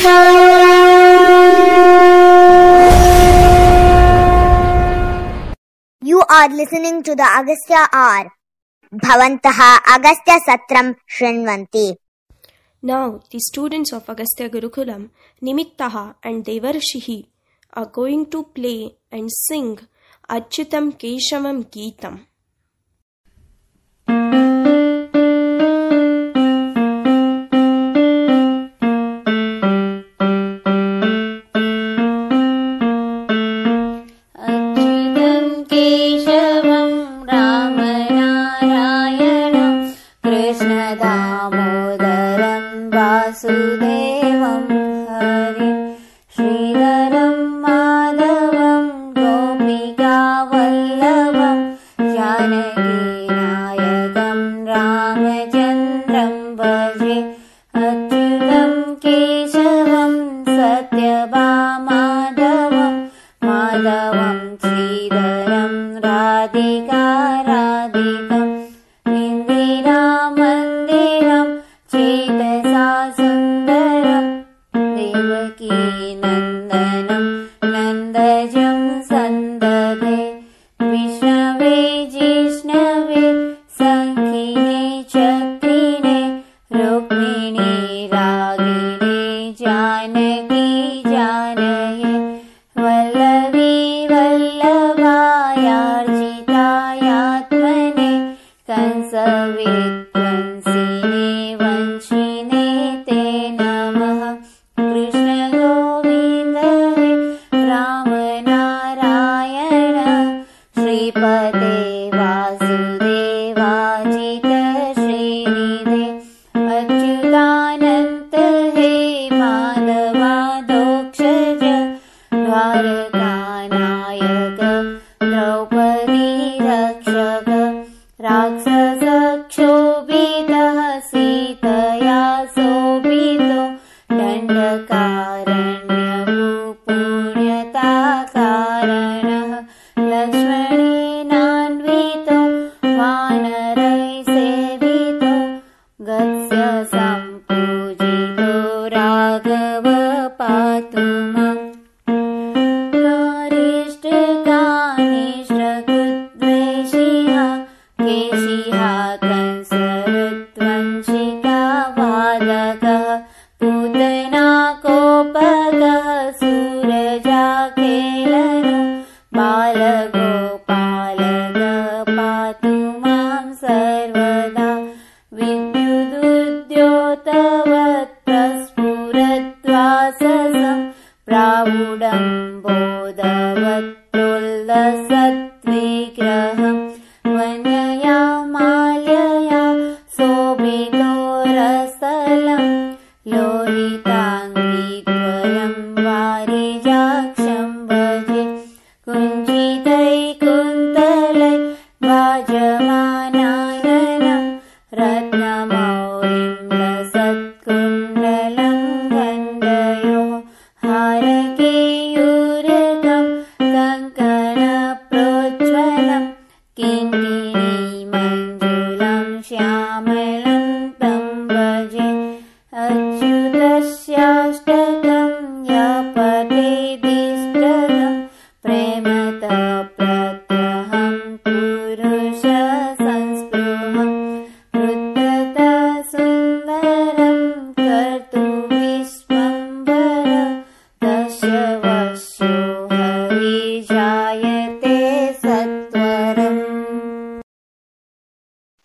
You are listening to the Agastya R. Bhavantaha Agastya Satram Shrinvanti. Now, the students of Agastya Gurukulam, Nimittaha and Devarshihi, are going to play and sing Achyutam Keshavam Geetam. वासुदेवं हरिं। श्रीधरं माधवं गोपिकावल्लभं जानकीनायकं रामचन्द्रं भजे। अच्युतं केशवं सत्यभामाधवं वल्लभायार्चितायात्मने कंसविध्वंसिने शोभितो दण्डकारण्यपुण्यताकारणः लक्ष्मणेनान्वितो वानरैः सेवितो गत्स्य सम्पूजितो राघव पातु माम्। कारिष्टकानिष्टकृद्वेषिहा केशिहा कंसरुद्वंशिका सूरजाकेलनो बालगोपालग पातु मां सर्वदा प्रस्फुरद्वाससं प्रावुडं बोधवत्तुल्लसद्विग्रहं